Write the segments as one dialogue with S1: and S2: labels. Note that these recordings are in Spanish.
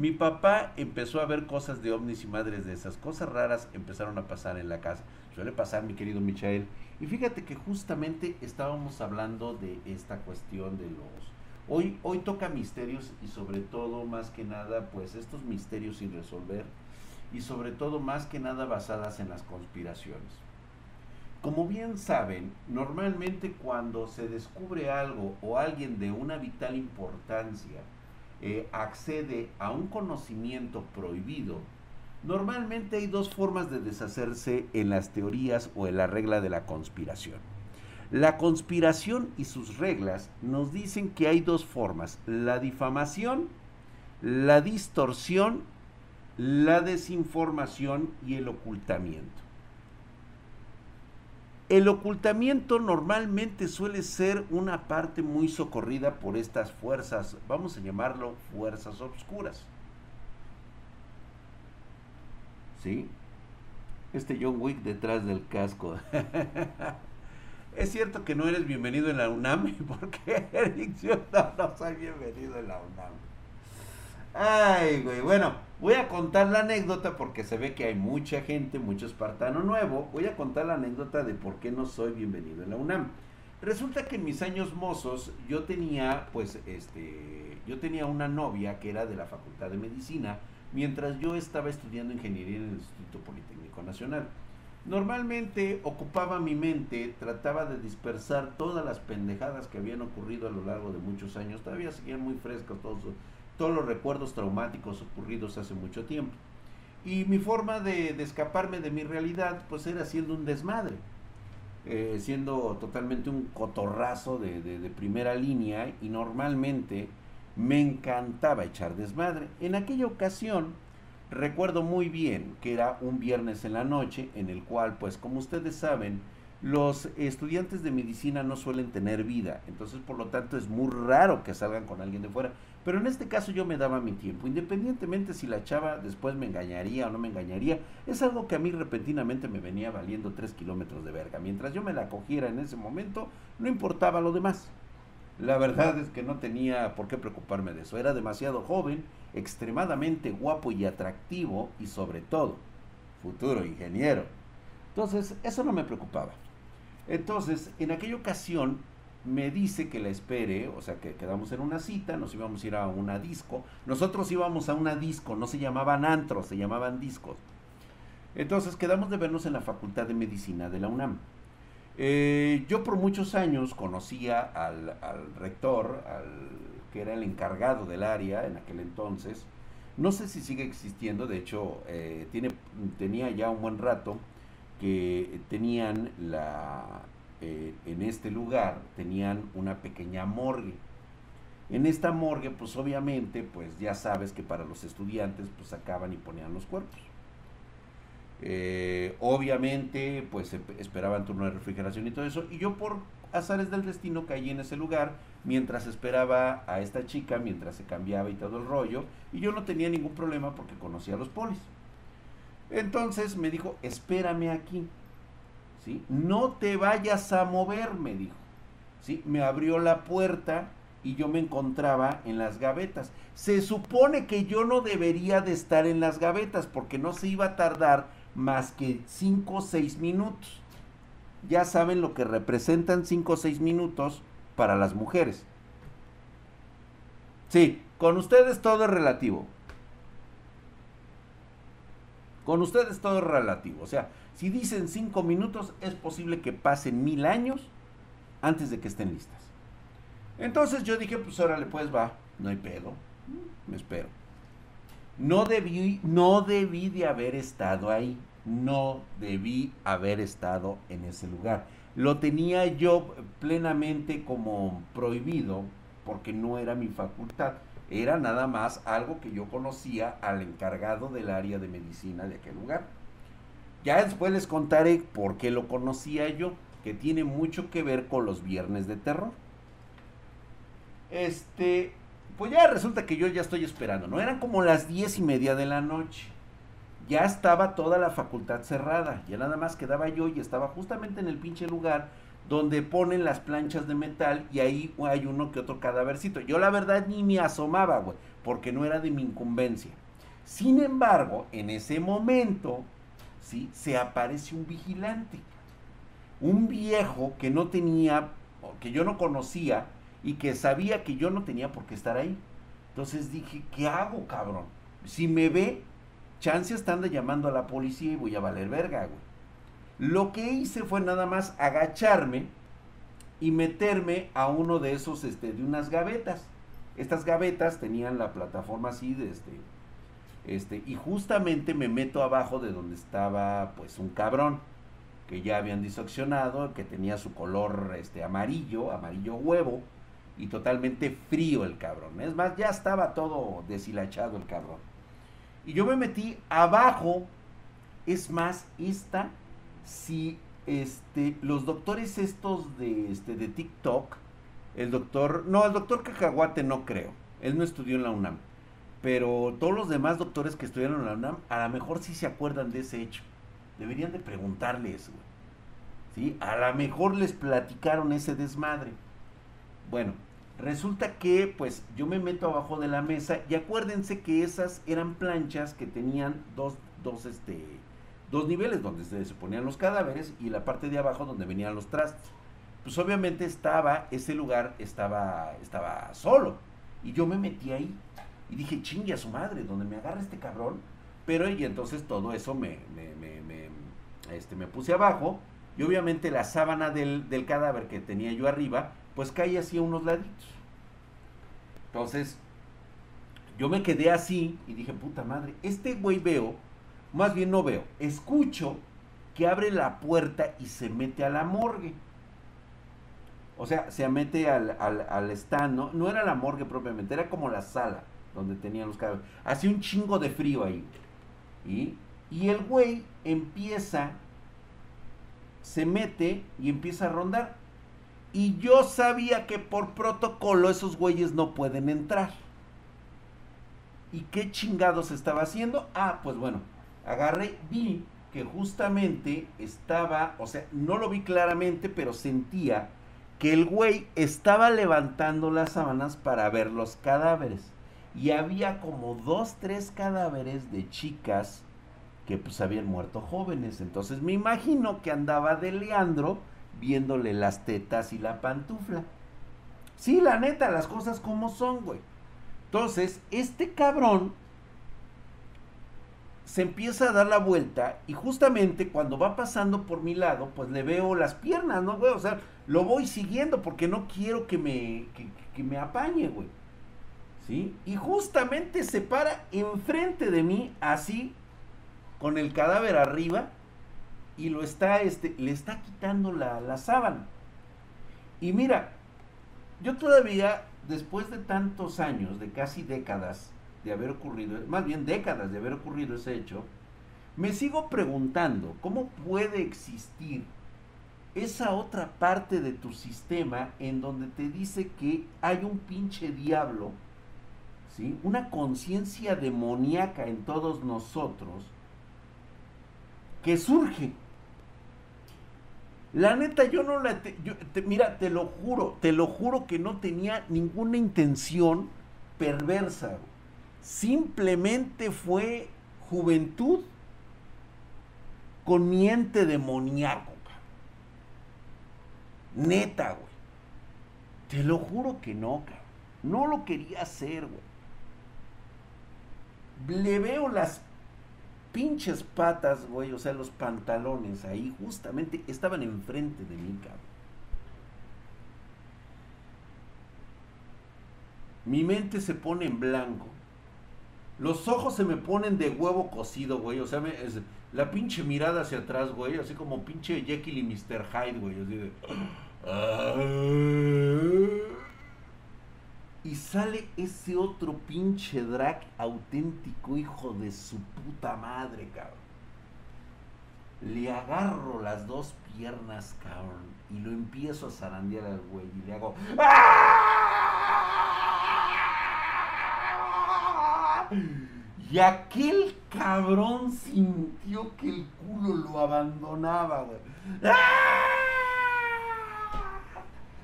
S1: Mi papá empezó a ver cosas de ovnis y madres de esas. Cosas raras empezaron a pasar en la casa. Suele pasar, mi querido Michael. Y fíjate que justamente estábamos hablando de esta cuestión de los... Hoy, hoy toca misterios y sobre todo, más que nada, pues estos misterios sin resolver y sobre todo, más que nada, basadas en las conspiraciones. Como bien saben, normalmente cuando se descubre algo o alguien de una vital importancia eh, accede a un conocimiento prohibido, normalmente hay dos formas de deshacerse en las teorías o en la regla de la conspiración. La conspiración y sus reglas nos dicen que hay dos formas, la difamación, la distorsión, la desinformación y el ocultamiento. El ocultamiento normalmente suele ser una parte muy socorrida por estas fuerzas, vamos a llamarlo fuerzas obscuras. ¿Sí? Este John Wick detrás del casco. es cierto que no eres bienvenido en la UNAM, porque Eric, yo no, no soy bienvenido en la UNAM. Ay, güey, bueno, voy a contar la anécdota porque se ve que hay mucha gente, mucho espartano nuevo. Voy a contar la anécdota de por qué no soy bienvenido en la UNAM. Resulta que en mis años mozos yo tenía, pues, este, yo tenía una novia que era de la Facultad de Medicina, mientras yo estaba estudiando ingeniería en el Instituto Politécnico Nacional. Normalmente ocupaba mi mente, trataba de dispersar todas las pendejadas que habían ocurrido a lo largo de muchos años. Todavía seguían muy frescos todos todos los recuerdos traumáticos ocurridos hace mucho tiempo. Y mi forma de, escaparme de mi realidad, pues era siendo un desmadre, eh, siendo totalmente un cotorrazo de, de, primera línea y normalmente me encantaba echar desmadre. En aquella ocasión, recuerdo muy bien que era un viernes en la noche, en el cual, pues como ustedes saben, los estudiantes de medicina no suelen tener vida, entonces por lo tanto es muy raro que salgan con alguien de fuera. Pero en este caso yo me daba mi tiempo, independientemente si la chava después me engañaría o no me engañaría, es algo que a mí repentinamente me venía valiendo tres kilómetros de verga. Mientras yo me la cogiera en ese momento, no importaba lo demás. La verdad es que no tenía por qué preocuparme de eso. Era demasiado joven, extremadamente guapo y atractivo y sobre todo, futuro ingeniero. Entonces, eso no me preocupaba. Entonces, en aquella ocasión me dice que la espere, o sea, que quedamos en una cita, nos íbamos a ir a una disco. Nosotros íbamos a una disco, no se llamaban antros, se llamaban discos. Entonces quedamos de vernos en la Facultad de Medicina de la UNAM. Eh, yo por muchos años conocía al, rector, que era el encargado del área en aquel entonces. No sé si sigue existiendo, de hecho eh, tiene, tenía ya un buen rato que tenían la, eh, en este lugar tenían una pequeña morgue. En esta morgue, pues obviamente, pues ya sabes que para los estudiantes, pues sacaban y ponían los cuerpos. Eh, obviamente, pues esperaban turno de refrigeración y todo eso. Y yo por azares del destino caí en ese lugar mientras esperaba a esta chica, mientras se cambiaba y todo el rollo. Y yo no tenía ningún problema porque conocía a los polis. Entonces me dijo, espérame aquí. No te vayas a mover, me dijo. ¿sí? Me abrió la puerta y yo me encontraba en las gavetas. Se supone que yo no debería de estar en las gavetas porque no se iba a tardar más que 5 o 6 minutos. Ya saben lo que representan 5 o 6 minutos para las mujeres. Sí, con ustedes todo es relativo. Con ustedes todo es relativo. O sea, si dicen cinco minutos, es posible que pasen mil años antes de que estén listas. Entonces yo dije, pues órale, pues va, no hay pedo, me espero. No debí, no debí de haber estado ahí, no debí haber estado en ese lugar. Lo tenía yo plenamente como prohibido porque no era mi facultad. Era nada más algo que yo conocía al encargado del área de medicina de aquel lugar. Ya después les contaré por qué lo conocía yo, que tiene mucho que ver con los viernes de terror. Este, pues ya resulta que yo ya estoy esperando, ¿no? Eran como las diez y media de la noche. Ya estaba toda la facultad cerrada, ya nada más quedaba yo y estaba justamente en el pinche lugar donde ponen las planchas de metal y ahí hay uno que otro cadavercito. Yo la verdad ni me asomaba, güey, porque no era de mi incumbencia. Sin embargo, en ese momento, ¿sí? Se aparece un vigilante. Un viejo que no tenía, que yo no conocía y que sabía que yo no tenía por qué estar ahí. Entonces dije, ¿qué hago, cabrón? Si me ve, chance están llamando a la policía y voy a valer verga, güey. Lo que hice fue nada más agacharme y meterme a uno de esos, este, de unas gavetas. Estas gavetas tenían la plataforma así de este, este, y justamente me meto abajo de donde estaba, pues, un cabrón que ya habían diseccionado, que tenía su color, este, amarillo, amarillo huevo, y totalmente frío el cabrón. Es más, ya estaba todo deshilachado el cabrón. Y yo me metí abajo. Es más, esta, si este, los doctores estos de, este, de TikTok, el doctor, no, el doctor Cacahuate no creo. Él no estudió en la UNAM. Pero todos los demás doctores que estudiaron en la UNAM, a lo mejor sí se acuerdan de ese hecho. Deberían de preguntarles, güey. ¿Sí? A lo mejor les platicaron ese desmadre. Bueno, resulta que pues yo me meto abajo de la mesa y acuérdense que esas eran planchas que tenían dos, dos, este, dos niveles donde se, ponían los cadáveres y la parte de abajo donde venían los trastes. Pues obviamente estaba, ese lugar estaba, estaba solo y yo me metí ahí y dije, chingue a su madre, donde me agarra este cabrón. Pero y entonces todo eso me, me, me, me este, me puse abajo y obviamente la sábana del, cadáver que tenía yo arriba pues cae así a unos laditos. Entonces, yo me quedé así y dije, puta madre, este güey veo, más bien no veo, escucho que abre la puerta y se mete a la morgue. O sea, se mete al, al, stand, ¿no? no era la morgue propiamente, era como la sala donde tenían los cadáveres. Hacía un chingo de frío ahí. Y, y el güey empieza, se mete y empieza a rondar. Y yo sabía que por protocolo esos güeyes no pueden entrar. ¿Y qué chingados estaba haciendo? Ah, pues bueno, agarré, vi que justamente estaba, o sea, no lo vi claramente, pero sentía que el güey estaba levantando las sábanas para ver los cadáveres. Y había como dos, tres cadáveres de chicas que pues habían muerto jóvenes. Entonces me imagino que andaba de Leandro viéndole las tetas y la pantufla. Sí, la neta, las cosas como son, güey. Entonces, este cabrón se empieza a dar la vuelta y justamente cuando va pasando por mi lado, pues le veo las piernas, ¿no, güey? O sea, lo voy siguiendo porque no quiero que me, que me apañe, güey. Y justamente se para enfrente de mí, así, con el cadáver arriba, y lo está, este, le está quitando la, la sábana. Y mira, yo todavía, después de tantos años, de casi décadas de haber ocurrido, más bien décadas de haber ocurrido ese hecho, me sigo preguntando cómo puede existir esa otra parte de tu sistema en donde te dice que hay un pinche diablo, ¿sí? una conciencia demoníaca en todos nosotros que surge la neta, yo no la... mira, te lo juro, te lo juro que no tenía ninguna intención perversa. Simplemente fue juventud con miente demoníaco. Neta, güey. Te lo juro que no, cabrón. No lo quería hacer, güey. Le veo las pinches patas, güey, o sea, los pantalones ahí justamente estaban enfrente de mí, cabrón. Mi mente se pone en blanco. Los ojos se me ponen de huevo cocido, güey. O sea, la pinche mirada hacia atrás, güey. Así como pinche Jekyll y Mr. Hyde, güey. Así de... Ah" y sale ese otro pinche drag auténtico, hijo de su puta madre, cabrón. Le agarro las dos piernas, cabrón, y lo empiezo a zarandear al güey y le hago. ¡Ah! Y aquel cabrón sintió que el culo lo abandonaba, güey. ¡Ah!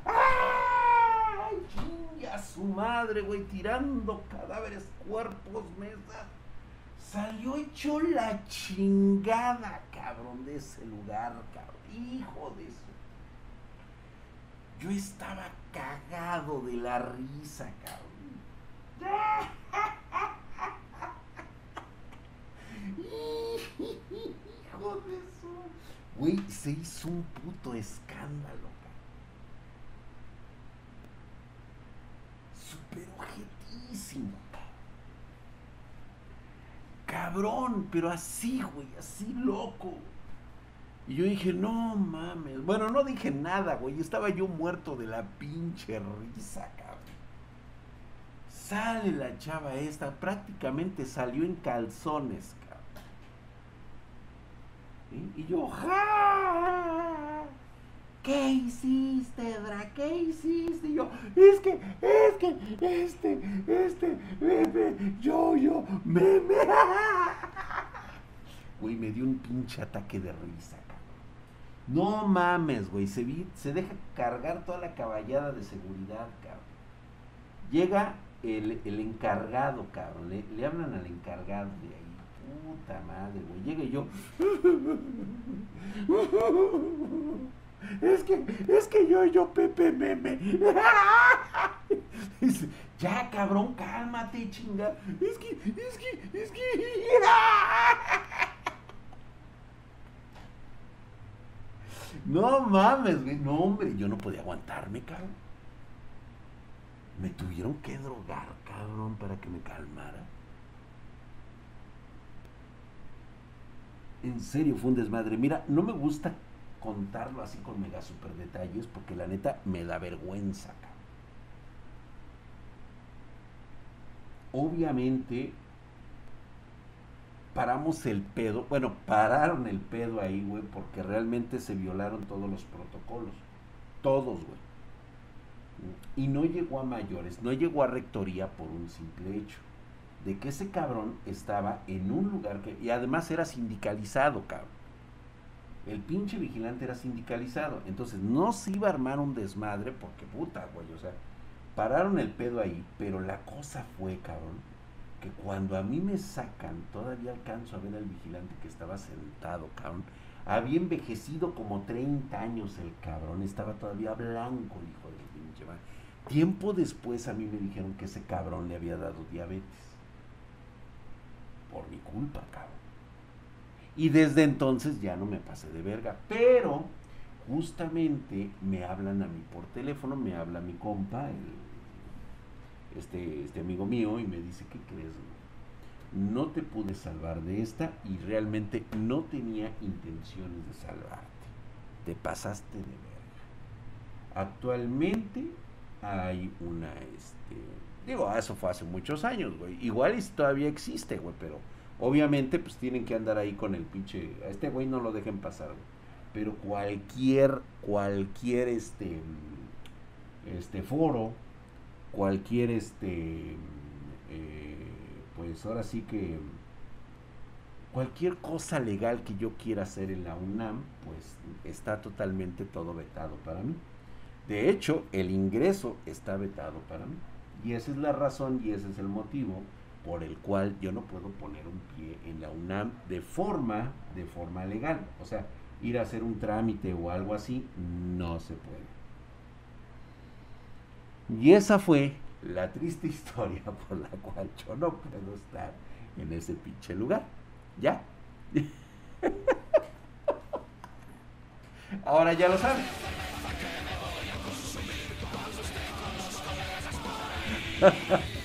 S1: ¡Ay, chingas! Su madre, güey, tirando cadáveres, cuerpos, mesa. Salió hecho la chingada, cabrón, de ese lugar, cabrón. Hijo de eso. Yo estaba cagado de la risa, cabrón. Hijo de eso. Güey, se hizo un puto escándalo, Súper objetísimo, cabrón. pero así, güey, así loco. Y yo dije, no mames. Bueno, no dije nada, güey. Estaba yo muerto de la pinche risa, cabrón. Sale la chava esta, prácticamente salió en calzones, y yo, ¡ja! ¿Qué hiciste, Dra? ¿Qué hiciste? Y yo, es que, es que, este, este, bebé, yo, yo, meme. Güey, me dio un pinche ataque de risa, cabrón. No mames, güey, se, se deja cargar toda la caballada de seguridad, cabrón. Llega el, el encargado, cabrón, le, le hablan al encargado de ahí Puta madre, güey. Llegue yo. Es que, es que yo, yo, Pepe Meme. ya, cabrón, cálmate, chinga. Es que, es que, es que. No mames, güey. No, hombre, yo no podía aguantarme, cabrón. Me tuvieron que drogar, cabrón, para que me calmara. en serio fue un desmadre. Mira, no me gusta contarlo así con mega super detalles porque la neta me da vergüenza. Obviamente paramos el pedo, bueno, pararon el pedo ahí, güey, porque realmente se violaron todos los protocolos. Todos, güey. Y no llegó a mayores, no llegó a rectoría por un simple hecho de que ese cabrón estaba en un lugar que, y además era sindicalizado, cabrón. El pinche vigilante era sindicalizado. Entonces no se iba a armar un desmadre porque puta, güey. O sea, pararon el pedo ahí. Pero la cosa fue, cabrón, que cuando a mí me sacan, todavía alcanzo a ver al vigilante que estaba sentado, cabrón. Había envejecido como 30 años el cabrón. Estaba todavía blanco, hijo de pinche madre. Tiempo después a mí me dijeron que ese cabrón le había dado diabetes por mi culpa, cabrón. Y desde entonces ya no me pasé de verga. Pero justamente me hablan a mí por teléfono, me habla mi compa, este, este amigo mío, y me dice, ¿qué crees? No te pude salvar de esta y realmente no tenía intenciones de salvarte. Te pasaste de verga. Actualmente hay una, este, Digo, eso fue hace muchos años, güey. Igual y todavía existe, güey, pero obviamente pues tienen que andar ahí con el pinche... A este güey no lo dejen pasar, güey. Pero cualquier, cualquier, este, este foro, cualquier, este, eh, pues ahora sí que cualquier cosa legal que yo quiera hacer en la UNAM, pues está totalmente todo vetado para mí. De hecho, el ingreso está vetado para mí. Y esa es la razón y ese es el motivo por el cual yo no puedo poner un pie en la UNAM de forma, de forma legal. O sea, ir a hacer un trámite o algo así, no se puede. Y esa fue la triste historia por la cual yo no puedo estar en ese pinche lugar. ¿Ya? Ahora ya lo saben.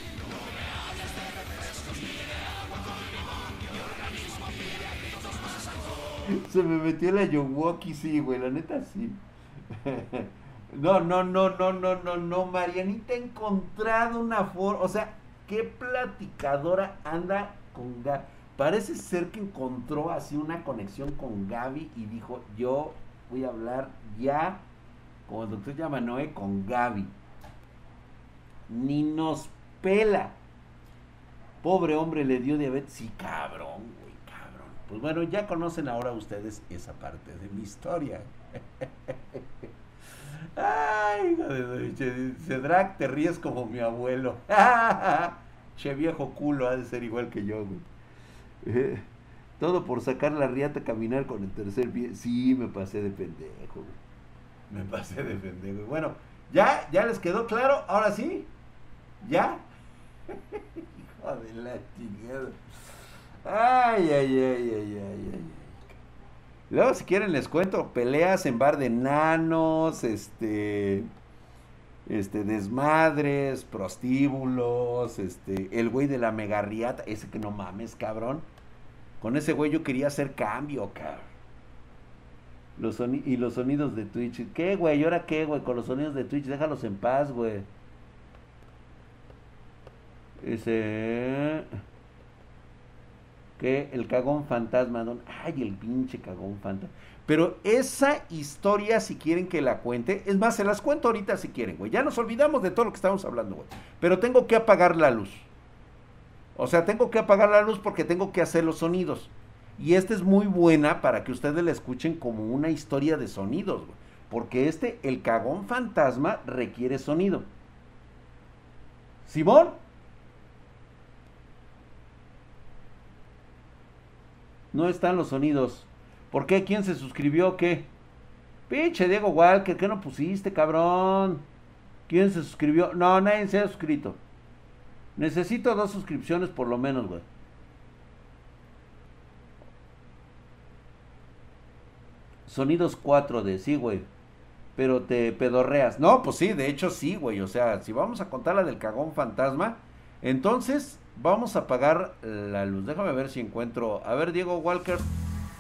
S1: Se me metió la Yowaki, sí, güey, la neta sí. No, no, no, no, no, no, no, Marianita ha encontrado una forma, o sea, qué platicadora anda con Gaby. Parece ser que encontró así una conexión con Gaby y dijo, yo voy a hablar ya, como el doctor Yamanoe, con Gaby ni nos pela. Pobre hombre le dio diabetes. Sí, cabrón. Pues bueno, ya conocen ahora ustedes esa parte de mi historia. Ay, hijo de Cedrak, te ríes como mi abuelo. che viejo culo, ha de ser igual que yo, güey. Eh, todo por sacar la riata a caminar con el tercer pie. Sí, me pasé de pendejo, güey. Me pasé de pendejo. Bueno, ¿ya? ¿Ya les quedó claro? ¿Ahora sí? ¿Ya? hijo de la chingada. Ay, ay, ay, ay, ay, ay. Luego, si quieren, les cuento peleas en bar de nanos, este, este, desmadres, prostíbulos, este, el güey de la megarriata, ese que no mames, cabrón. Con ese güey yo quería hacer cambio, cabrón. Los y los sonidos de Twitch. ¿Qué, güey? ¿Y ahora qué, güey? Con los sonidos de Twitch, déjalos en paz, güey. Ese que el cagón fantasma, don, ay, el pinche cagón fantasma. Pero esa historia, si quieren que la cuente, es más, se las cuento ahorita si quieren, güey. Ya nos olvidamos de todo lo que estamos hablando, güey. Pero tengo que apagar la luz. O sea, tengo que apagar la luz porque tengo que hacer los sonidos. Y esta es muy buena para que ustedes la escuchen como una historia de sonidos, güey. Porque este, el cagón fantasma, requiere sonido. Simón, No están los sonidos. ¿Por qué? ¿Quién se suscribió? ¿Qué? Pinche Diego Walker, ¿qué no pusiste, cabrón? ¿Quién se suscribió? No, nadie se ha suscrito. Necesito dos suscripciones por lo menos, güey. Sonidos 4D, sí, güey. Pero te pedorreas. No, pues sí, de hecho sí, güey. O sea, si vamos a contar la del cagón fantasma, entonces Vamos a apagar la luz. Déjame ver si encuentro. A ver, Diego Walker,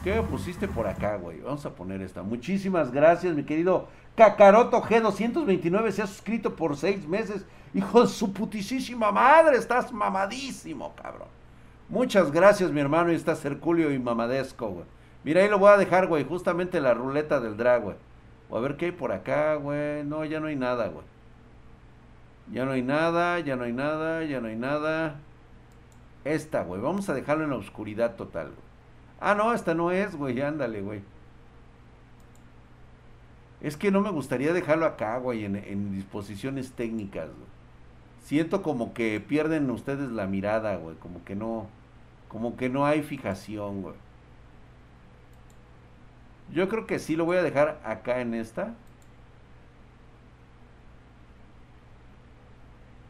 S1: ¿qué pusiste por acá, güey? Vamos a poner esta. Muchísimas gracias, mi querido Cacaroto G229. Se ha suscrito por seis meses. Hijo de su putisísima madre, estás mamadísimo, cabrón. Muchas gracias, mi hermano. Y estás Herculio y mamadesco, güey. Mira, ahí lo voy a dejar, güey. Justamente la ruleta del drag, güey. O a ver qué hay por acá, güey. No, ya no hay nada, güey. Ya no hay nada, ya no hay nada, ya no hay nada. Esta, güey. Vamos a dejarlo en la oscuridad total, güey. Ah, no, esta no es, güey. Ándale, güey. Es que no me gustaría dejarlo acá, güey, en, disposiciones técnicas. Siento como que pierden ustedes la mirada, güey. Como que no. Como que no hay fijación, güey. Yo creo que sí lo voy a dejar acá en esta.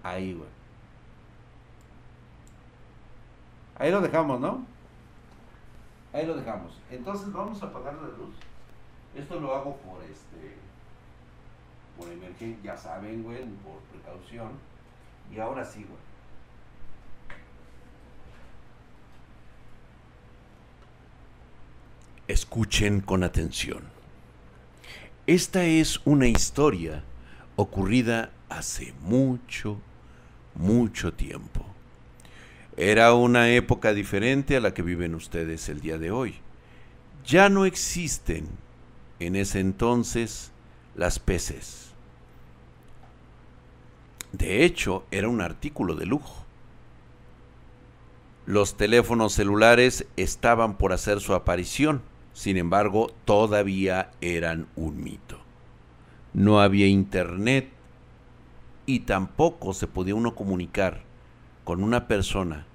S1: Ahí, güey. Ahí lo dejamos, ¿no? Ahí lo dejamos. Entonces vamos a apagar la luz. Esto lo hago por este por emergencia, ya saben, güey, por precaución. Y ahora sí, güey. Escuchen con atención. Esta es una historia ocurrida hace mucho, mucho tiempo. Era una época diferente a la que viven ustedes el día de hoy. Ya no existen en ese entonces las peces. De hecho, era un artículo de lujo. Los teléfonos celulares estaban por hacer su aparición, sin embargo, todavía eran un mito. No había internet y tampoco se podía uno comunicar con una persona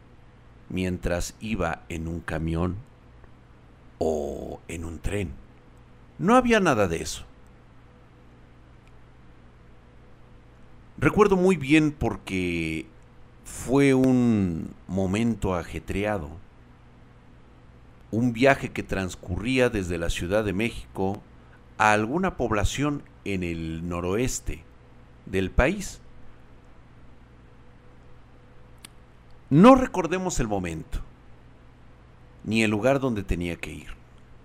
S1: mientras iba en un camión o en un tren. No había nada de eso. Recuerdo muy bien porque fue un momento ajetreado, un viaje que transcurría desde la Ciudad de México a alguna población en el noroeste del país. No recordemos el momento, ni el lugar donde tenía que ir,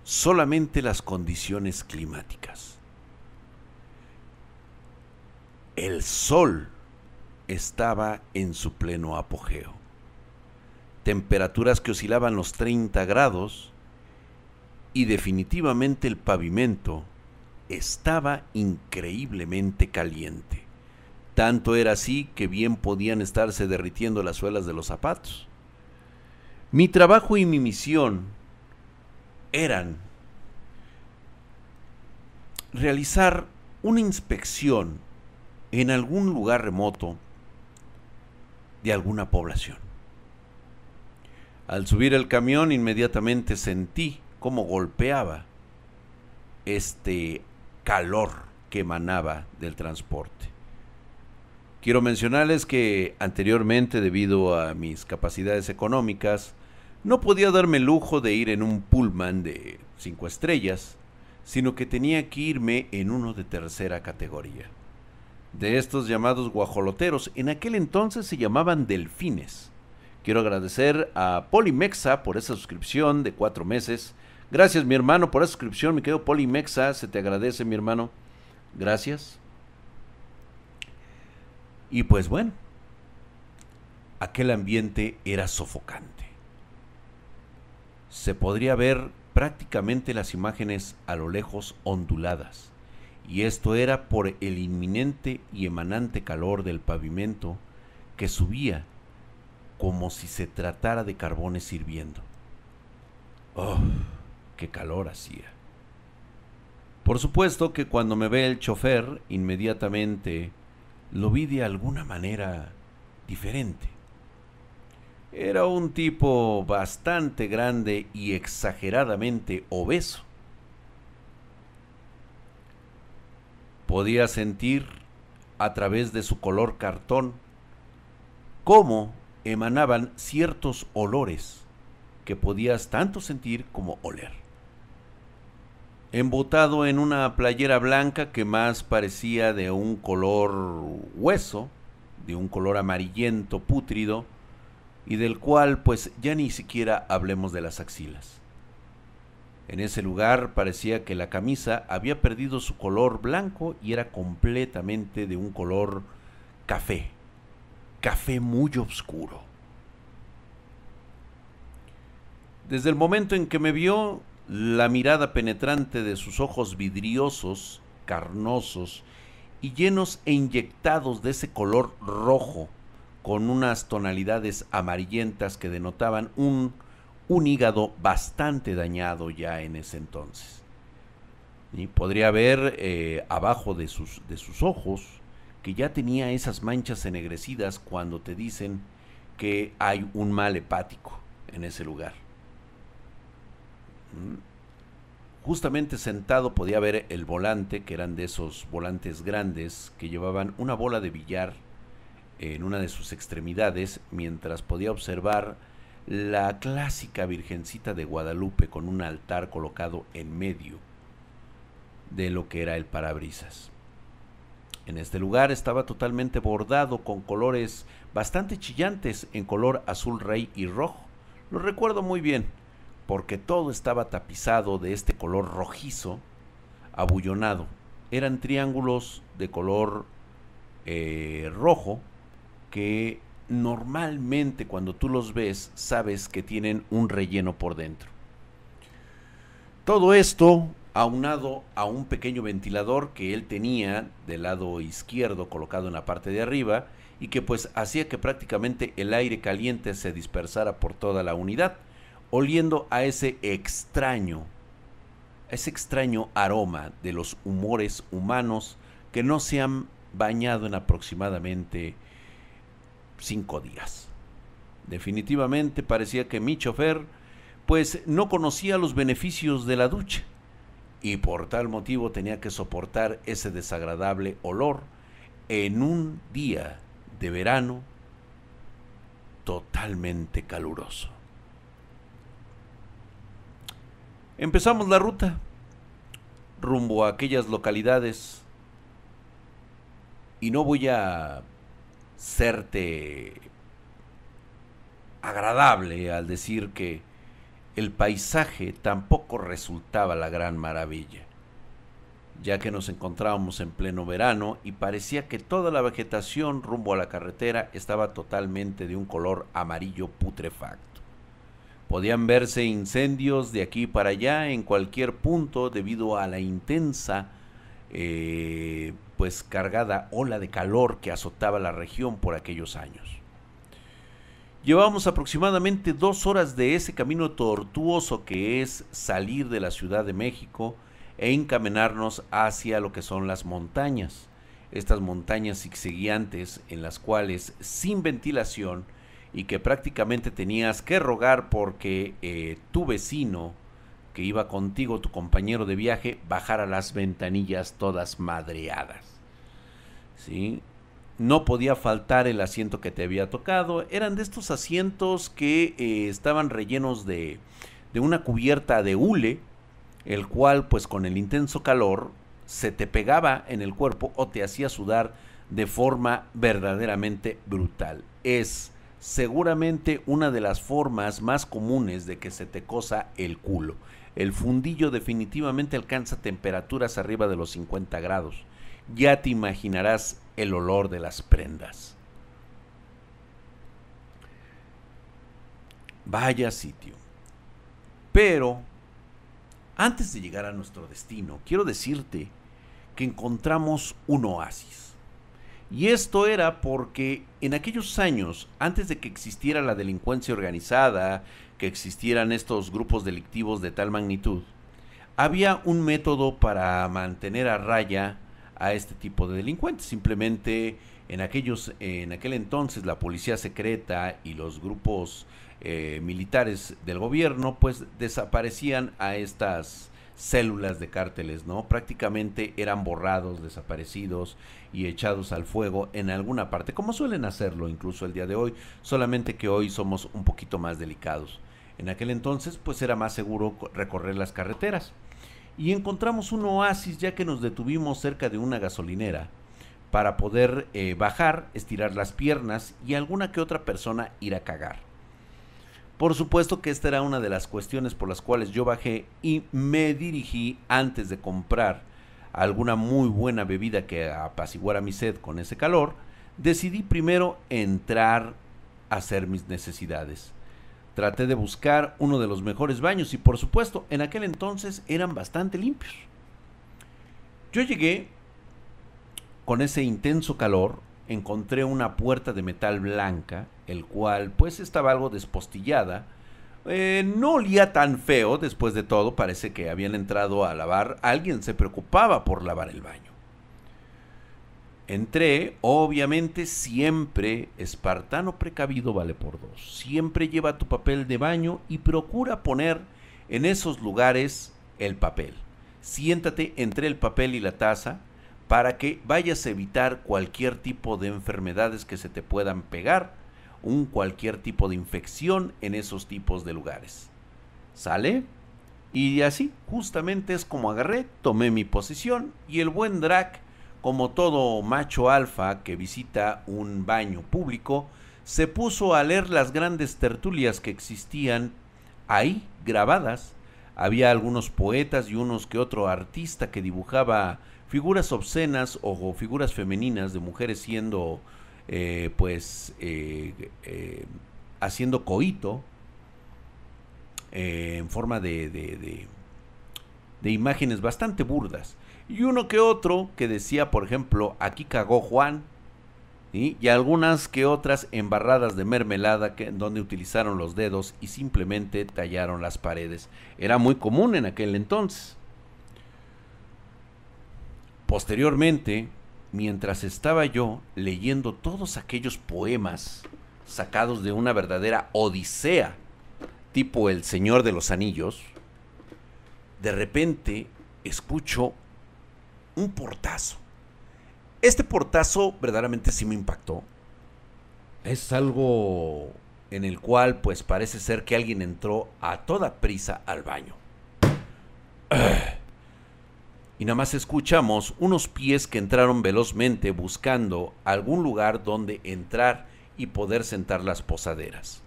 S1: solamente las condiciones climáticas. El sol estaba en su pleno apogeo. Temperaturas que oscilaban los 30 grados y definitivamente el pavimento estaba increíblemente caliente. Tanto era así que bien podían estarse derritiendo las suelas de los zapatos. Mi trabajo y mi misión eran realizar una inspección en algún lugar remoto de alguna población. Al subir el camión inmediatamente sentí cómo golpeaba este calor que emanaba del transporte. Quiero mencionarles que anteriormente, debido a mis capacidades económicas, no podía darme el lujo de ir en un pullman de cinco estrellas, sino que tenía que irme en uno de tercera categoría. De estos llamados guajoloteros, en aquel entonces se llamaban delfines. Quiero agradecer a Polimexa por esa suscripción de cuatro meses. Gracias, mi hermano, por esa suscripción. Me quedo Polimexa. Se te agradece, mi hermano. Gracias. Y pues bueno, aquel ambiente era sofocante. Se podría ver prácticamente las imágenes a lo lejos onduladas, y esto era por el inminente y emanante calor del pavimento que subía como si se tratara de carbones hirviendo. ¡Oh! ¡Qué calor hacía! Por supuesto que cuando me ve el chofer, inmediatamente lo vi de alguna manera diferente. Era un tipo bastante grande y exageradamente obeso. Podía sentir a través de su color cartón cómo emanaban ciertos olores que podías tanto sentir como oler embotado en una playera blanca que más parecía de un color hueso, de un color amarillento pútrido, y del cual pues ya ni siquiera hablemos de las axilas. En ese lugar parecía que la camisa había perdido su color blanco y era completamente de un color café, café muy oscuro. Desde el momento en que me vio, la mirada penetrante de sus ojos vidriosos, carnosos y llenos e inyectados de ese color rojo, con unas tonalidades amarillentas que denotaban un, un hígado bastante dañado ya en ese entonces. Y podría ver eh, abajo de sus, de sus ojos que ya tenía esas manchas ennegrecidas cuando te dicen que hay un mal hepático en ese lugar. Justamente sentado podía ver el volante, que eran de esos volantes grandes que llevaban una bola de billar en una de sus extremidades, mientras podía observar la clásica Virgencita de Guadalupe con un altar colocado en medio de lo que era el parabrisas. En este lugar estaba totalmente bordado con colores bastante chillantes en color azul rey y rojo. Lo recuerdo muy bien porque todo estaba tapizado de este color rojizo, abullonado. Eran triángulos de color eh, rojo que normalmente cuando tú los ves sabes que tienen un relleno por dentro. Todo esto aunado a un pequeño ventilador que él tenía del lado izquierdo colocado en la parte de arriba y que pues hacía que prácticamente el aire caliente se dispersara por toda la unidad oliendo a ese extraño, ese extraño aroma de los humores humanos que no se han bañado en aproximadamente cinco días. Definitivamente parecía que mi chofer pues no conocía los beneficios de la ducha y por tal motivo tenía que soportar ese desagradable olor en un día de verano totalmente caluroso. Empezamos la ruta rumbo a aquellas localidades y no voy a serte agradable al decir que el paisaje tampoco resultaba la gran maravilla, ya que nos encontrábamos en pleno verano y parecía que toda la vegetación rumbo a la carretera estaba totalmente de un color amarillo putrefacto. Podían verse incendios de aquí para allá en cualquier punto debido a la intensa, eh, pues cargada ola de calor que azotaba la región por aquellos años. Llevábamos aproximadamente dos horas de ese camino tortuoso que es salir de la Ciudad de México e encaminarnos hacia lo que son las montañas. Estas montañas zigzagueantes en las cuales sin ventilación y que prácticamente tenías que rogar porque eh, tu vecino que iba contigo, tu compañero de viaje, bajara las ventanillas todas madreadas. ¿Sí? No podía faltar el asiento que te había tocado. Eran de estos asientos que eh, estaban rellenos de, de una cubierta de hule, el cual pues con el intenso calor se te pegaba en el cuerpo o te hacía sudar de forma verdaderamente brutal. Es seguramente una de las formas más comunes de que se te cosa el culo. El fundillo definitivamente alcanza temperaturas arriba de los 50 grados. Ya te imaginarás el olor de las prendas. Vaya sitio. Pero, antes de llegar a nuestro destino, quiero decirte que encontramos un oasis. Y esto era porque en aquellos años, antes de que existiera la delincuencia organizada, que existieran estos grupos delictivos de tal magnitud, había un método para mantener a raya a este tipo de delincuentes. Simplemente en aquellos, en aquel entonces la policía secreta y los grupos eh, militares del gobierno, pues desaparecían a estas células de cárteles, ¿no? Prácticamente eran borrados, desaparecidos y echados al fuego en alguna parte, como suelen hacerlo incluso el día de hoy, solamente que hoy somos un poquito más delicados. En aquel entonces, pues era más seguro recorrer las carreteras. Y encontramos un oasis ya que nos detuvimos cerca de una gasolinera para poder eh, bajar, estirar las piernas y alguna que otra persona ir a cagar. Por supuesto que esta era una de las cuestiones por las cuales yo bajé y me dirigí antes de comprar alguna muy buena bebida que apaciguara mi sed con ese calor, decidí primero entrar a hacer mis necesidades. Traté de buscar uno de los mejores baños y por supuesto en aquel entonces eran bastante limpios. Yo llegué con ese intenso calor, encontré una puerta de metal blanca el cual pues estaba algo despostillada. Eh, no olía tan feo después de todo, parece que habían entrado a lavar, alguien se preocupaba por lavar el baño. Entré, obviamente siempre, espartano precavido vale por dos, siempre lleva tu papel de baño y procura poner en esos lugares el papel. Siéntate entre el papel y la taza para que vayas a evitar cualquier tipo de enfermedades que se te puedan pegar un cualquier tipo de infección en esos tipos de lugares. ¿Sale? Y así, justamente es como agarré, tomé mi posición y el buen Drac, como todo macho alfa que visita un baño público, se puso a leer las grandes tertulias que existían ahí grabadas. Había algunos poetas y unos que otro artista que dibujaba figuras obscenas o figuras femeninas de mujeres siendo eh, pues eh, eh, haciendo coito en forma de, de, de, imágenes bastante burdas. Y uno que otro que decía, por ejemplo, aquí cagó Juan, y algunas que otras embarradas de mermelada que, donde utilizaron los dedos y simplemente tallaron las paredes. Era muy común en aquel entonces. Posteriormente, mientras estaba yo leyendo todos aquellos poemas sacados de una verdadera odisea, tipo El Señor de los Anillos, de repente escucho un portazo. Este portazo verdaderamente sí me impactó. Es algo en el cual pues parece ser que alguien entró a toda prisa al baño y nada más escuchamos unos pies que entraron velozmente buscando algún lugar donde entrar y poder sentar las posaderas.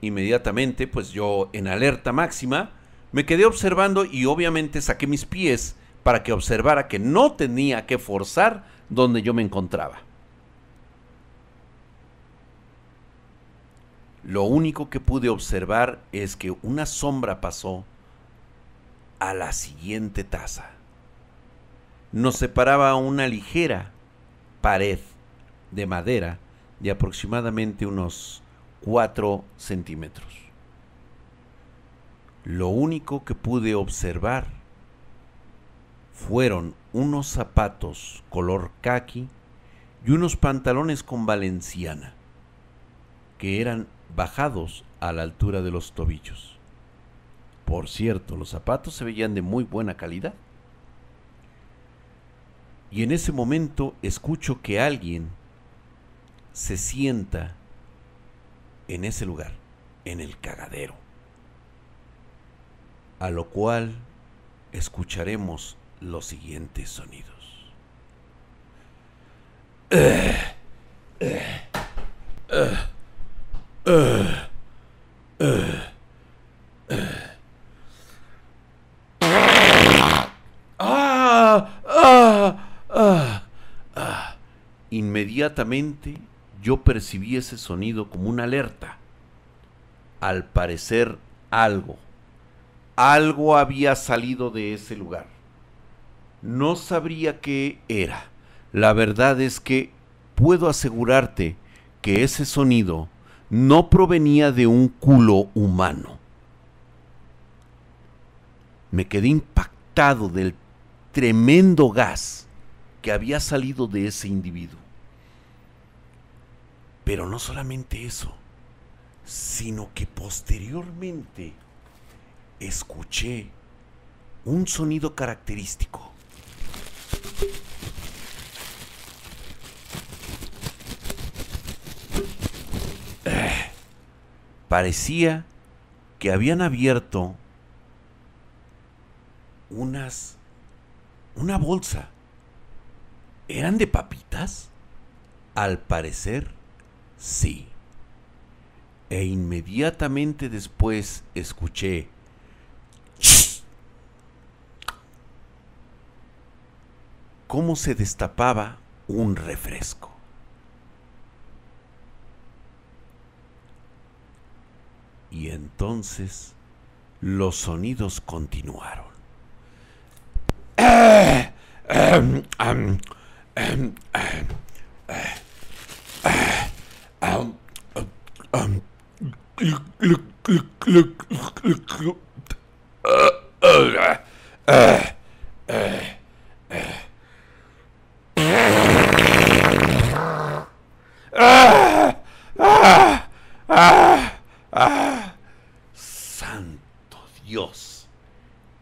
S1: Inmediatamente, pues yo en alerta máxima, me quedé observando y obviamente saqué mis pies para que observara que no tenía que forzar donde yo me encontraba. Lo único que pude observar es que una sombra pasó a la siguiente taza. Nos separaba una ligera pared de madera de aproximadamente unos 4 centímetros. Lo único que pude observar fueron unos zapatos color khaki y unos pantalones con valenciana, que eran bajados a la altura de los tobillos. Por cierto, los zapatos se veían de muy buena calidad. Y en ese momento escucho que alguien se sienta en ese lugar, en el cagadero. A lo cual escucharemos los siguientes sonidos. Inmediatamente yo percibí ese sonido como una alerta. Al parecer algo, algo había salido de ese lugar. No sabría qué era. La verdad es que puedo asegurarte que ese sonido no provenía de un culo humano. Me quedé impactado del tremendo gas que había salido de ese individuo. Pero no solamente eso, sino que posteriormente escuché un sonido característico. parecía que habían abierto unas una bolsa. ¿Eran de papitas? Al parecer, sí. E inmediatamente después escuché cómo se destapaba un refresco. Y entonces los sonidos continuaron.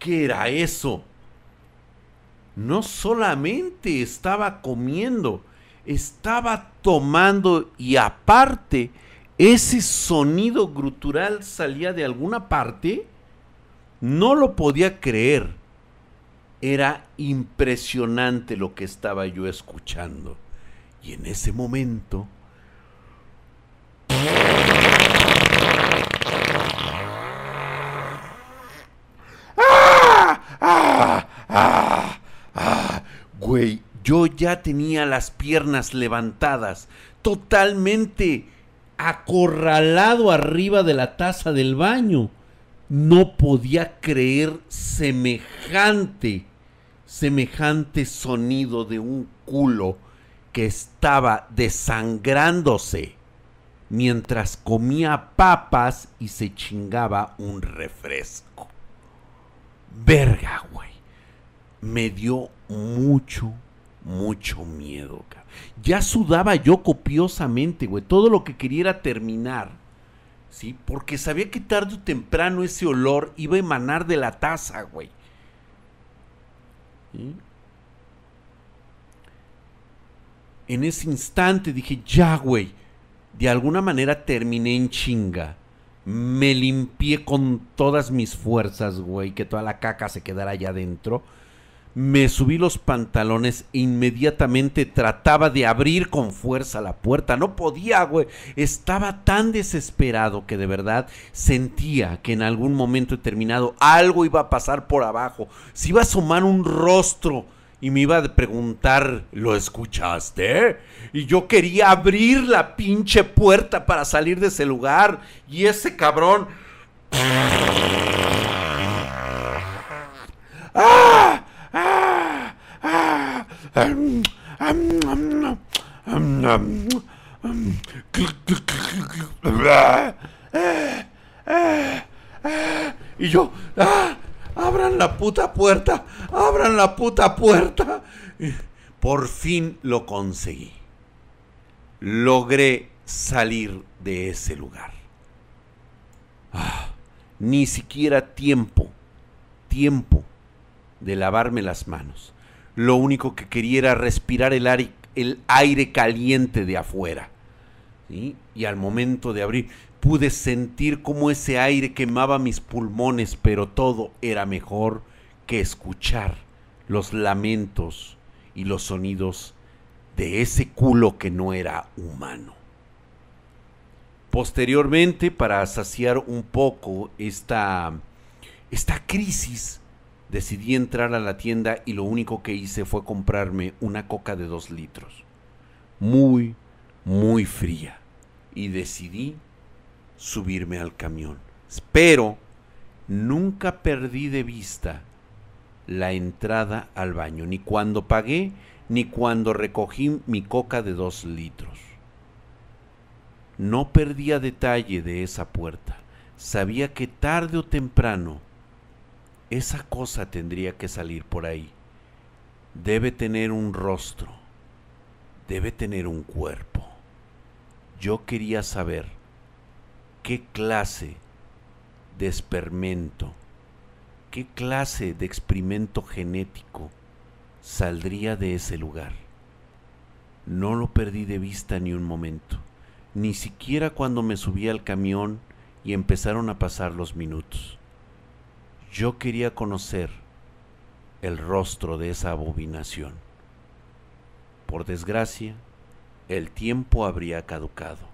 S1: ¿Qué era eso? No solamente estaba comiendo, estaba tomando y aparte ese sonido grutural salía de alguna parte. No lo podía creer. Era impresionante lo que estaba yo escuchando. Y en ese momento ¡Ah! ¡Ah! Güey, yo ya tenía las piernas levantadas, totalmente acorralado arriba de la taza del baño. No podía creer semejante, semejante sonido de un culo que estaba desangrándose mientras comía papas y se chingaba un refresco. Verga, güey. Me dio mucho, mucho miedo. Ya sudaba yo copiosamente, güey. Todo lo que quería era terminar. ¿Sí? Porque sabía que tarde o temprano ese olor iba a emanar de la taza, güey. En ese instante dije, ya, güey. De alguna manera terminé en chinga. Me limpié con todas mis fuerzas, güey, que toda la caca se quedara allá adentro. Me subí los pantalones e inmediatamente trataba de abrir con fuerza la puerta. No podía, güey. Estaba tan desesperado que de verdad sentía que en algún momento determinado algo iba a pasar por abajo. Se iba a asomar un rostro y me iba a preguntar, ¿lo escuchaste? Y yo quería abrir la pinche puerta para salir de ese lugar. Y ese cabrón... ¡Ah! Y yo, ¡ah! ¡Abran la puta puerta! ¡Abran la puta puerta! Por fin lo conseguí. Logré salir de ese lugar. Ah, ni siquiera tiempo, tiempo de lavarme las manos. Lo único que quería era respirar el aire, el aire caliente de afuera. Y al momento de abrir, pude sentir cómo ese aire quemaba mis pulmones, pero todo era mejor que escuchar los lamentos y los sonidos de ese culo que no era humano. Posteriormente, para saciar un poco esta, esta crisis, decidí entrar a la tienda y lo único que hice fue comprarme una coca de dos litros. Muy, muy fría. Y decidí subirme al camión. Pero nunca perdí de vista la entrada al baño, ni cuando pagué, ni cuando recogí mi coca de dos litros. No perdía detalle de esa puerta. Sabía que tarde o temprano esa cosa tendría que salir por ahí. Debe tener un rostro. Debe tener un cuerpo. Yo quería saber qué clase de espermento, qué clase de experimento genético saldría de ese lugar. No lo perdí de vista ni un momento, ni siquiera cuando me subí al camión y empezaron a pasar los minutos. Yo quería conocer el rostro de esa abominación. Por desgracia, el tiempo habría caducado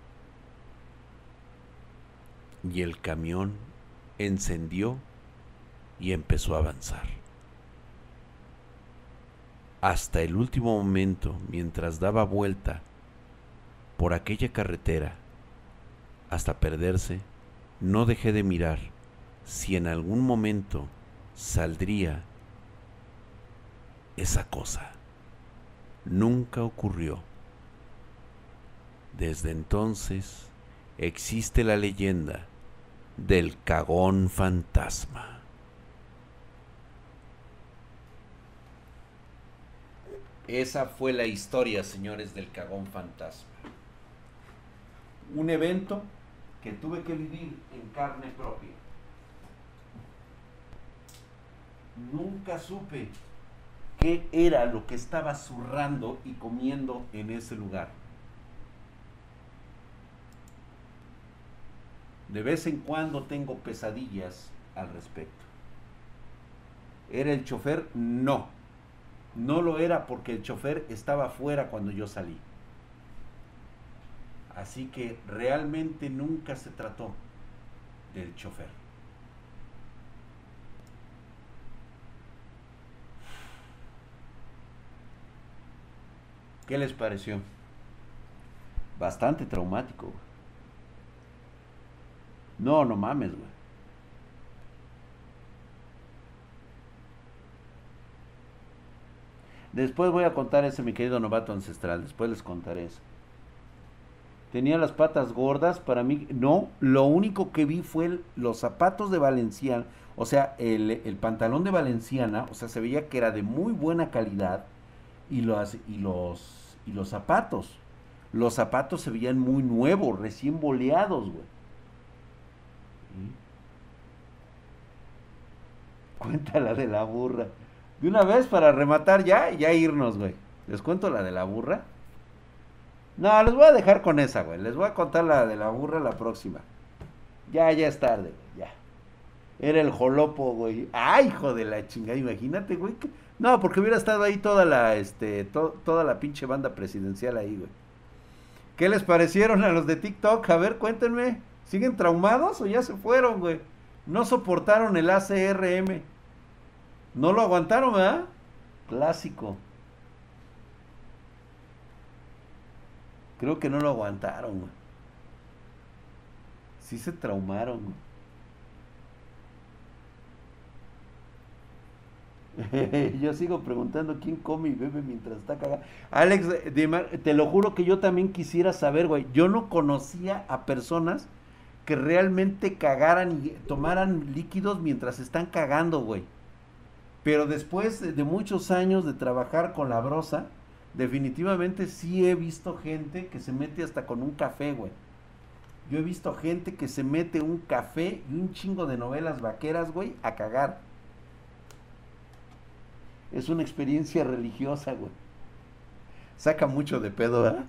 S1: y el camión encendió y empezó a avanzar. Hasta el último momento, mientras daba vuelta por aquella carretera, hasta perderse, no dejé de mirar si en algún momento saldría esa cosa. Nunca ocurrió. Desde entonces existe la leyenda del cagón fantasma. Esa fue la historia, señores, del cagón fantasma. Un evento que tuve que vivir en carne propia. Nunca supe qué era lo que estaba zurrando y comiendo en ese lugar. De vez en cuando tengo pesadillas al respecto. ¿Era el chofer? No. No lo era porque el chofer estaba fuera cuando yo salí. Así que realmente nunca se trató del chofer. ¿Qué les pareció? Bastante traumático. No, no mames, güey. Después voy a contar ese, mi querido novato ancestral. Después les contaré eso. Tenía las patas gordas. Para mí, no. Lo único que vi fue los zapatos de Valenciana. O sea, el, el, pantalón de Valenciana. O sea, se veía que era de muy buena calidad. Y los, y los, y los zapatos. Los zapatos se veían muy nuevos, recién boleados, güey. Cuenta la de la burra. De una vez para rematar ya ya irnos, güey. ¿Les cuento la de la burra? No, les voy a dejar con esa, güey. Les voy a contar la de la burra la próxima. Ya, ya es tarde, güey, ya. Era el jolopo, güey. Ay, hijo de la chingada, imagínate, güey. No, porque hubiera estado ahí toda la, este, toda la pinche banda presidencial ahí, güey. ¿Qué les parecieron a los de TikTok? A ver, cuéntenme. ¿Siguen traumados o ya se fueron, güey? No soportaron el ACRM. No lo aguantaron, ¿verdad? Clásico. Creo que no lo aguantaron, güey. Sí se traumaron, güey. yo sigo preguntando quién come y bebe mientras está cagado. Alex, te lo juro que yo también quisiera saber, güey. Yo no conocía a personas que realmente cagaran y tomaran líquidos mientras están cagando, güey. Pero después de muchos años de trabajar con la brosa, definitivamente sí he visto gente que se mete hasta con un café, güey. Yo he visto gente que se mete un café y un chingo de novelas vaqueras, güey, a cagar. Es una experiencia religiosa, güey. Saca mucho de pedo, ¿verdad?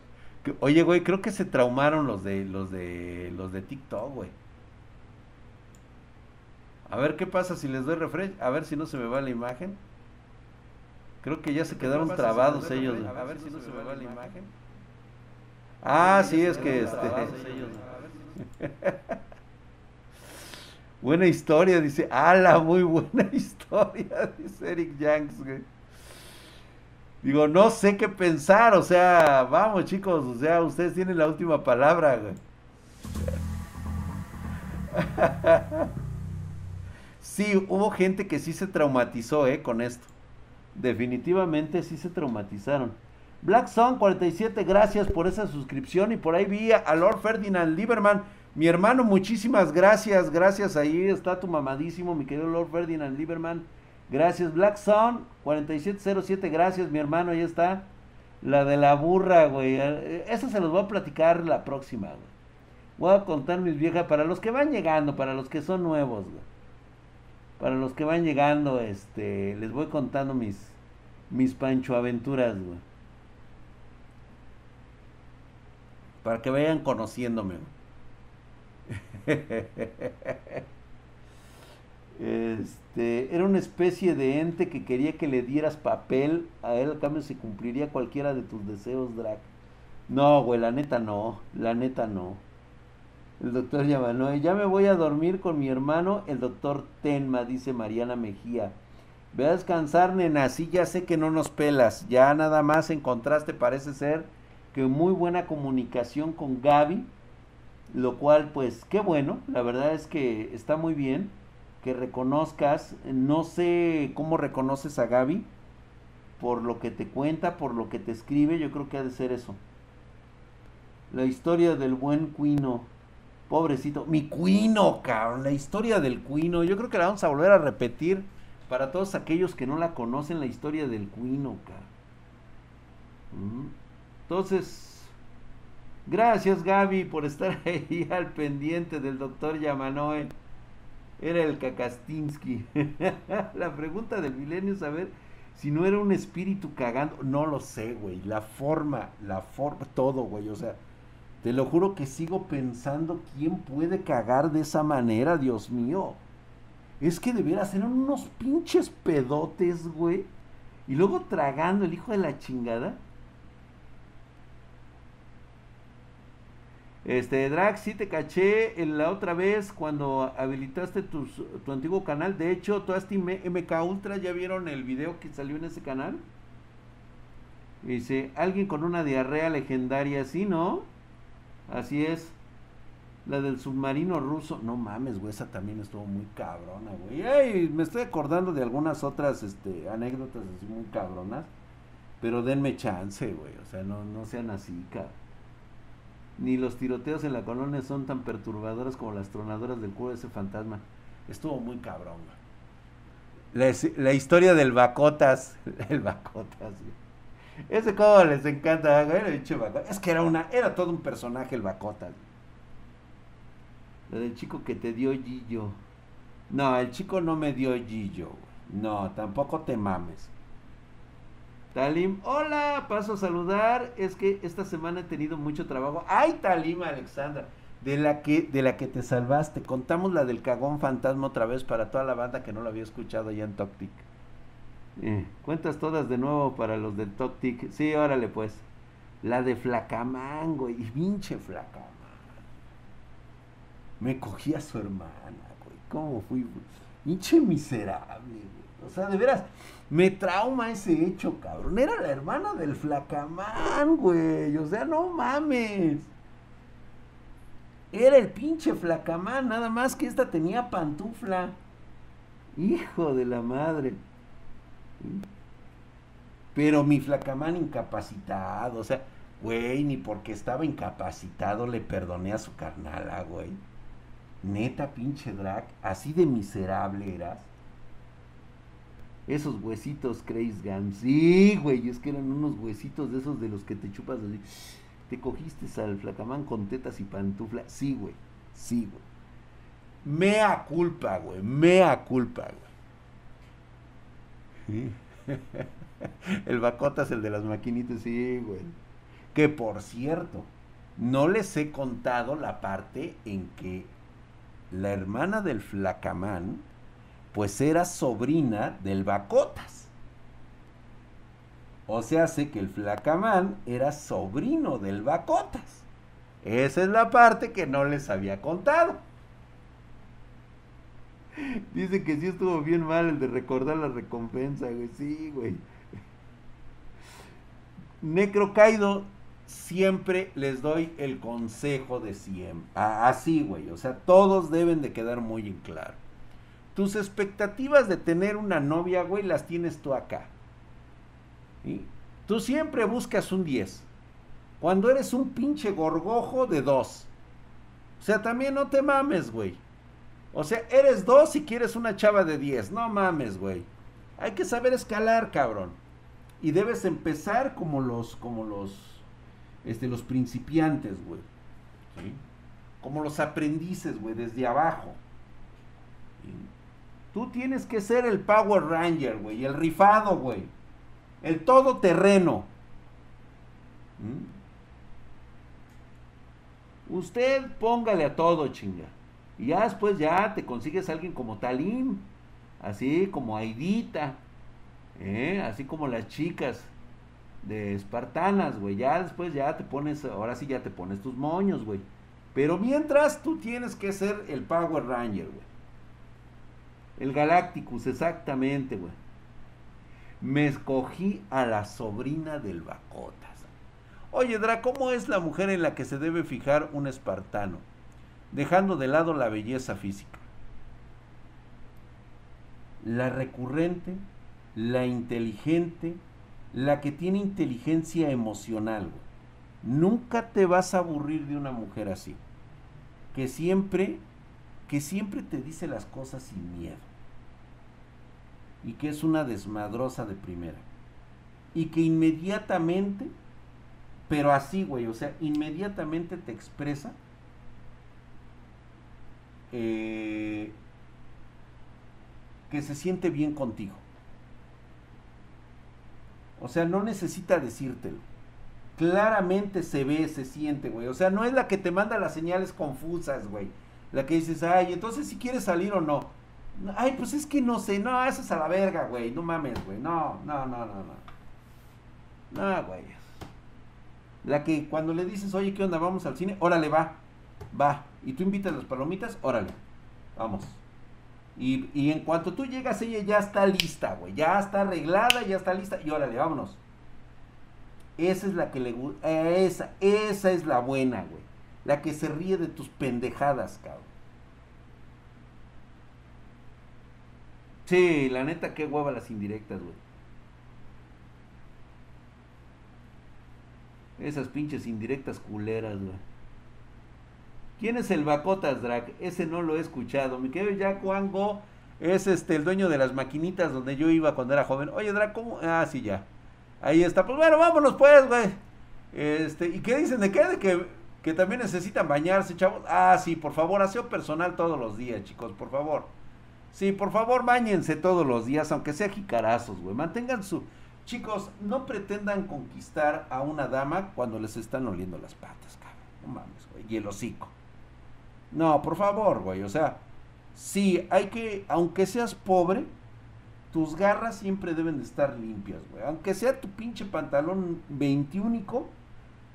S1: Oye, güey, creo que se traumaron los de los de los de TikTok, güey. A ver qué pasa si les doy refresh, a ver si no se me va la imagen. Creo que ya se quedaron trabados ellos. A ver si no se me va la imagen. Ah, sí, es que este buena historia, dice. ¡Hala! Muy buena historia, dice Eric Yanks, güey. Digo, no sé qué pensar, o sea, vamos chicos, o sea, ustedes tienen la última palabra, güey. Sí, hubo gente que sí se traumatizó, eh, con esto. Definitivamente sí se traumatizaron. Black Sun 47, gracias por esa suscripción. Y por ahí vi a Lord Ferdinand Lieberman. Mi hermano, muchísimas gracias. Gracias, ahí está tu mamadísimo, mi querido Lord Ferdinand Lieberman. Gracias, Black Sun 4707, gracias, mi hermano, ahí está. La de la burra, güey. Esa se los voy a platicar la próxima, güey. Voy a contar mis viejas para los que van llegando, para los que son nuevos, güey. Para los que van llegando, este, les voy contando mis, mis Pancho aventuras, güey. Para que vayan conociéndome. Este, era una especie de ente que quería que le dieras papel, a él al cambio se cumpliría cualquiera de tus deseos, Drac. No, güey, la neta no, la neta no. El doctor no, ya me voy a dormir con mi hermano, el doctor Tenma, dice Mariana Mejía. Ve a descansar, nena, sí ya sé que no nos pelas, ya nada más encontraste, parece ser, que muy buena comunicación con Gaby, lo cual pues qué bueno, la verdad es que está muy bien que reconozcas, no sé cómo reconoces a Gaby, por lo que te cuenta, por lo que te escribe, yo creo que ha de ser eso. La historia del buen Cuino. Pobrecito. Mi Cuino, cabrón. La historia del Cuino. Yo creo que la vamos a volver a repetir para todos aquellos que no la conocen, la historia del Cuino, cabrón. Entonces, gracias Gaby por estar ahí al pendiente del doctor Yamanoe. Era el Kakastinsky. la pregunta del milenio es saber si no era un espíritu cagando. No lo sé, güey. La forma, la forma, todo, güey. O sea, te lo juro que sigo pensando quién puede cagar de esa manera, Dios mío. Es que de veras eran unos pinches pedotes, güey. Y luego tragando el hijo de la chingada. Este, Drax, sí te caché la otra vez cuando habilitaste tu antiguo canal. De hecho, este MK Ultra, ¿ya vieron el video que salió en ese canal? Dice, alguien con una diarrea legendaria, ¿sí, no? Así es. La del submarino ruso. No mames, güey, esa también estuvo muy cabrona, güey. Ay, me estoy acordando de algunas otras este, anécdotas así muy cabronas. Pero denme chance, güey. O sea, no, no sean así, cabrón. Ni los tiroteos en la colonia son tan perturbadoras como las tronadoras del culo de ese fantasma. Estuvo muy cabrón, La, la, historia del Bacotas. El Bacotas, Ese como les encanta, Es que era una, era todo un personaje el Bacotas. Lo del chico que te dio Gillo. No, el chico no me dio Gillo. No, tampoco te mames. Talim, hola, paso a saludar. Es que esta semana he tenido mucho trabajo. ¡Ay, Talim, Alexandra! De la que, de la que te salvaste. Contamos la del cagón fantasma otra vez para toda la banda que no lo había escuchado ya en Toctic. Eh, cuentas todas de nuevo para los del Toctic. Sí, órale pues. La de Flacamango y pinche Flacamán. Me cogí a su hermana, güey. ¿Cómo fui? Pinche miserable, güey. O sea, de veras. Me trauma ese hecho, cabrón. Era la hermana del flacamán, güey. O sea, no mames. Era el pinche flacamán, nada más que esta tenía pantufla. Hijo de la madre. Pero mi flacamán incapacitado, o sea, güey, ni porque estaba incapacitado le perdoné a su carnala, güey. Neta, pinche drag, así de miserable eras. Esos huesitos Crazy Gun. Sí, güey, es que eran unos huesitos de esos de los que te chupas así. Te cogiste al flacamán con tetas y pantufla. Sí, güey. Sí, güey. Mea culpa, güey. Mea culpa, güey. el bacota es el de las maquinitas, sí, güey. Que por cierto, no les he contado la parte en que la hermana del flacamán, pues era sobrina del bacotas. O sea, sé que el flacamán era sobrino del bacotas. Esa es la parte que no les había contado. Dice que sí estuvo bien mal el de recordar la recompensa, güey. Sí, güey. Necrocaido, siempre les doy el consejo de siempre. Así, güey. O sea, todos deben de quedar muy en claro. Tus expectativas de tener una novia, güey, las tienes tú acá. Tú siempre buscas un 10. Cuando eres un pinche gorgojo de 2. O sea, también no te mames, güey. O sea, eres 2 y quieres una chava de 10. No mames, güey. Hay que saber escalar, cabrón. Y debes empezar como los, como los, este, los principiantes, güey. Como los aprendices, güey, desde abajo. Tú tienes que ser el Power Ranger, güey, el rifado, güey. El todoterreno. ¿Mm? Usted póngale a todo, chinga. Y ya después ya te consigues a alguien como Talim, así como Aidita, ¿eh? así como las chicas de espartanas, güey. Ya después ya te pones, ahora sí ya te pones tus moños, güey. Pero mientras tú tienes que ser el Power Ranger, güey. El Galacticus, exactamente, güey. Me escogí a la sobrina del Bacotas. Oye, Dra, ¿cómo es la mujer en la que se debe fijar un espartano? Dejando de lado la belleza física. La recurrente, la inteligente, la que tiene inteligencia emocional. Nunca te vas a aburrir de una mujer así. Que siempre, que siempre te dice las cosas sin miedo y que es una desmadrosa de primera. Y que inmediatamente, pero así, güey, o sea, inmediatamente te expresa eh, que se siente bien contigo. O sea, no necesita decírtelo. Claramente se ve, se siente, güey. O sea, no es la que te manda las señales confusas, güey. La que dices, ay, entonces si quieres salir o no. Ay, pues es que no sé, no, eso es a la verga, güey, no mames, güey, no, no, no, no, no. No, güey. La que cuando le dices, oye, ¿qué onda? Vamos al cine, órale, va, va. Y tú invitas las palomitas, órale, vamos. Y, y en cuanto tú llegas, ella ya está lista, güey, ya está arreglada, ya está lista, y órale, vámonos. Esa es la que le gusta, esa, esa es la buena, güey. La que se ríe de tus pendejadas, cabrón. Sí, la neta, qué hueva las indirectas, güey. Esas pinches indirectas culeras, güey. ¿Quién es el Bacotas Drag? Ese no lo he escuchado. Mi querido Jack Wango es este el dueño de las maquinitas donde yo iba cuando era joven. Oye, Drag, ¿cómo? Ah, sí, ya. Ahí está. Pues bueno, vámonos pues, güey. Este, ¿y qué dicen de qué? De que, que también necesitan bañarse, chavos. Ah, sí, por favor, aseo personal todos los días, chicos, por favor. Sí, por favor, bañense todos los días, aunque sea jicarazos, güey. Mantengan su... Chicos, no pretendan conquistar a una dama cuando les están oliendo las patas, cabrón. No mames, güey. Y el hocico. No, por favor, güey. O sea, sí, hay que, aunque seas pobre, tus garras siempre deben de estar limpias, güey. Aunque sea tu pinche pantalón veintiúnico,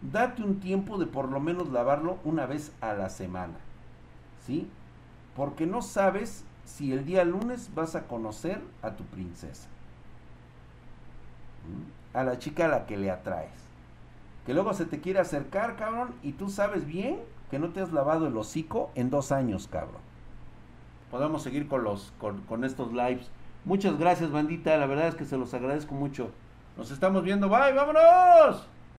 S1: date un tiempo de por lo menos lavarlo una vez a la semana. ¿Sí? Porque no sabes si el día lunes vas a conocer a tu princesa. A la chica a la que le atraes. Que luego se te quiere acercar, cabrón, y tú sabes bien que no te has lavado el hocico en dos años, cabrón. Podemos seguir con, los, con, con estos lives. Muchas gracias, bandita. La verdad es que se los agradezco mucho. Nos estamos viendo. Bye, vámonos.